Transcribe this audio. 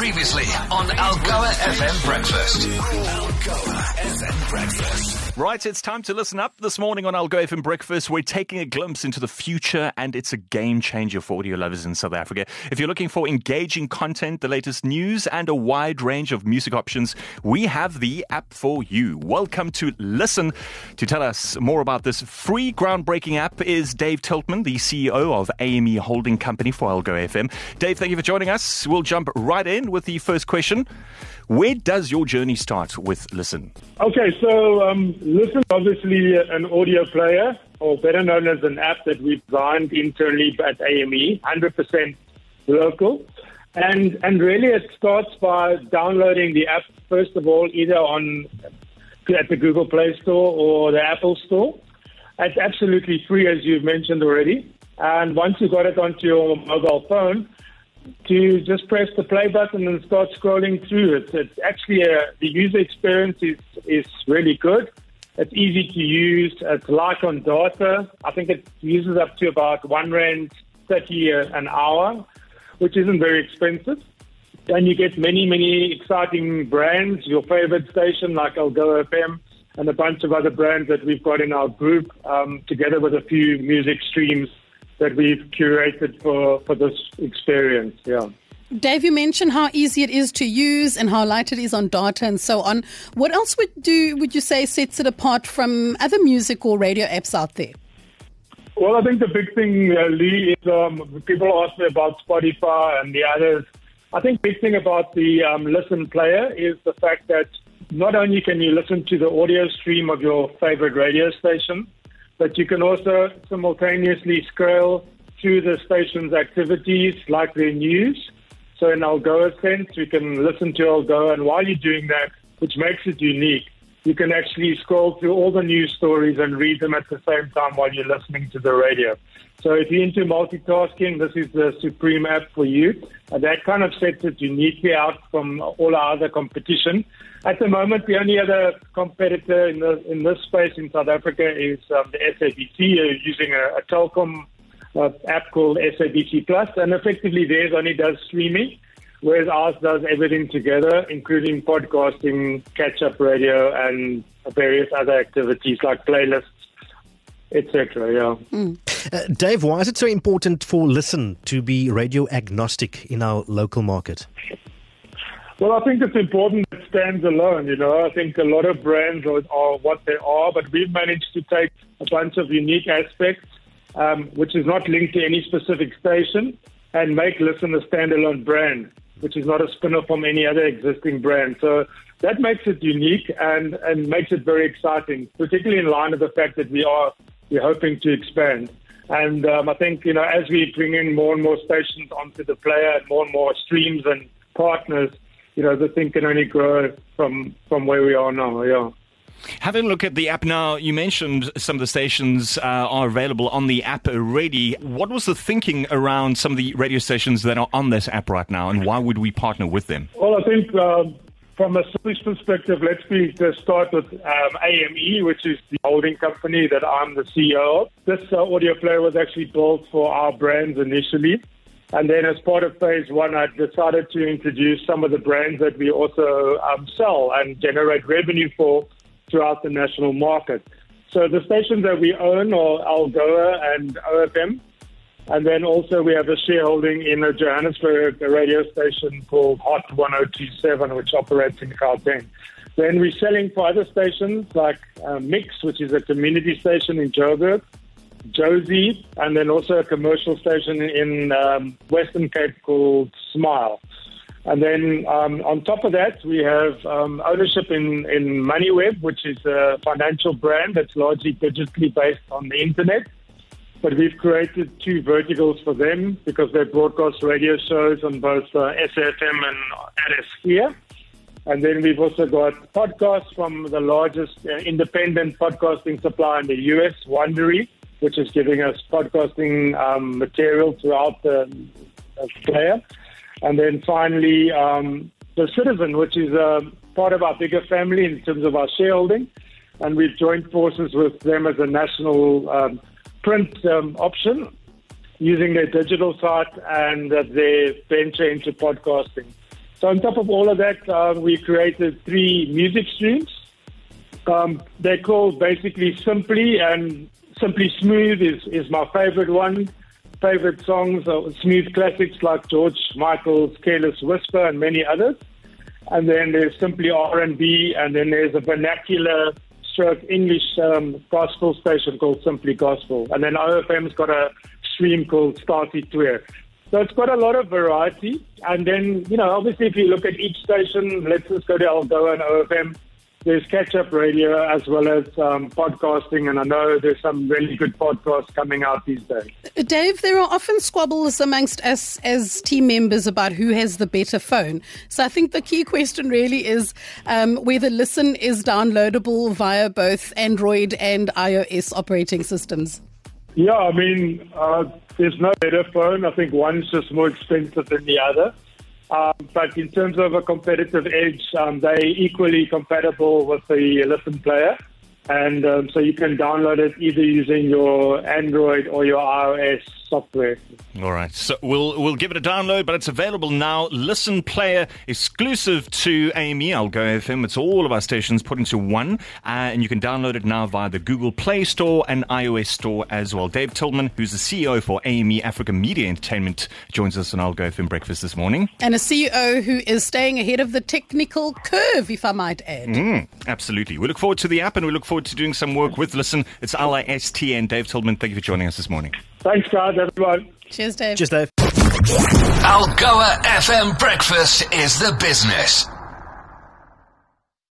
Previously on Algoa FM Breakfast. Right, it's time to listen up. This morning on Algoa FM Breakfast, we're taking a glimpse into the future, and it's a game changer for audio lovers in South Africa. If you're looking for engaging content, the latest news, and a wide range of music options, we have the app for you. Welcome to Listn. To tell us more about this free groundbreaking app is Dave Tiltman, the CEO of AME Holding Company for Algoa FM. Dave, thank you for joining us. We'll jump right in with the first question. Where does your journey start with Listn? Okay, so um, Listn, obviously an audio player, or better known as an app that we've designed internally at AME, 100% local. And, and really it starts by downloading the app, first of all, either on at the Google Play Store or the Apple Store. It's absolutely free, as you've mentioned already. And once you've got it onto your mobile phone, to just press the play button and start scrolling through. It's, it's actually a, the user experience is, is really good. It's easy to use. It's light on data. I think it uses up to about one rand thirty an hour, which isn't very expensive. And you get many, many exciting brands. Your favorite station like Algoa FM and a bunch of other brands that we've got in our group, um, together with a few music streams that we've curated for, for this experience. Yeah. Dave, you mentioned how easy it is to use and how light it is on data and so on. What else would do would you say sets it apart from other music or radio apps out there? Well, I think the big thing, uh, Lee, is um, people ask me about Spotify and the others. I think big thing about the um, Listn player is the fact that not only can you listen to the audio stream of your favorite radio station, but you can also simultaneously scroll through the station's activities like their news. So in Algoa sense, you can listen to Algoa, and while you're doing that, which makes it unique, you can actually scroll through all the news stories and read them at the same time while you're listening to the radio. So if you're into multitasking, this is the supreme app for you. And that kind of sets it uniquely out from all our other competition. At the moment, the only other competitor in, the, in this space in South Africa is um, the SABC uh, using a, a Telkom uh, app called SABC Plus, and effectively theirs only does streaming, whereas ours does everything together, including podcasting, catch-up radio, and various other activities like playlists, etc. Yeah. Mm. Uh, Dave, why is it so important for Listn to be radio agnostic in our local market? Well, I think it's important it stands alone. You know, I think a lot of brands are, are what they are, but we've managed to take a bunch of unique aspects, um, which is not linked to any specific station, and make Listn a standalone brand, which is not a spin-off from any other existing brand. So that makes it unique and, and makes it very exciting, particularly in line with the fact that we are we're hoping to expand. And um, I think, you know, as we bring in more and more stations onto the player and more and more streams and partners, you know, the thing can only grow from from where we are now. Yeah. Having a look at the app now, you mentioned some of the stations uh, are available on the app already. What was the thinking around some of the radio stations that are on this app right now, and why would we partner with them? Well, I think um, from a service perspective, let's be, start with um, AME, which is the holding company that I'm the CEO of. This uh, audio player was actually built for our brands initially. And then as part of phase one, I decided to introduce some of the brands that we also um, sell and generate revenue for throughout the national market. So the stations that we own are Algoa and OFM. And then also we have a shareholding in a Johannesburg radio station called Hot 1027, which operates in Gauteng. Then we're selling for other stations like uh, Mix, which is a community station in Joburg. Jozi, and then also a commercial station in um, Western Cape called Smile. And then um, on top of that, we have um, ownership in, in MoneyWeb, which is a financial brand that's largely digitally based on the internet. But we've created two verticals for them because they broadcast radio shows on both uh, SAFM and RSG. And then we've also got podcasts from the largest uh, independent podcasting supplier in the US, Wondery which is giving us podcasting um, material throughout the, the, player. And then finally, um, the Citizen, which is a part of our bigger family in terms of our shareholding. And we've joined forces with them as a national um, print um, option using their digital site and uh, their venture into podcasting. So on top of all of that, uh, we created three music streams. Um, they're called basically Simply and Simply Smooth is, is my favorite one. Favorite songs are smooth classics like George Michael's Careless Whisper and many others. And then there's Simply R&B and then there's a vernacular stroke English um, gospel station called Simply Gospel. And then OFM's got a stream called Starty Tour. So it's got a lot of variety. And then, you know, obviously if you look at each station, let's just go to Algoa and OFM. There's catch-up radio as well as um, podcasting, and I know there's some really good podcasts coming out these days. Dave, there are often squabbles amongst us as team members about who has the better phone. So I think the key question really is um, whether Listn is downloadable via both Android and iOS operating systems. Yeah, I mean, uh, there's no better phone. I think one's just more expensive than the other. But in terms of a competitive edge, um, they equally compatible with the Listn player. And um, so you can download it either using your Android or your iOS software. All right. So we'll we'll give it a download, but it's available now. Listn Player exclusive to AME. Algoa FM. It's all of our stations put into one, uh, and you can download it now via the Google Play Store and iOS Store as well. Dave Tiltman, who's the CEO for AME Africa Media Entertainment, joins us on Algoa FM breakfast this morning. And a CEO who is staying ahead of the technical curve, if I might add. Mm, absolutely. We look forward to the app, and we look forward to doing some work with Listn. It's L I S T N. Dave Tiltman, thank you for joining us this morning. Thanks, guys, everyone. Cheers, Dave. Cheers, Dave. Algoa FM breakfast is the business.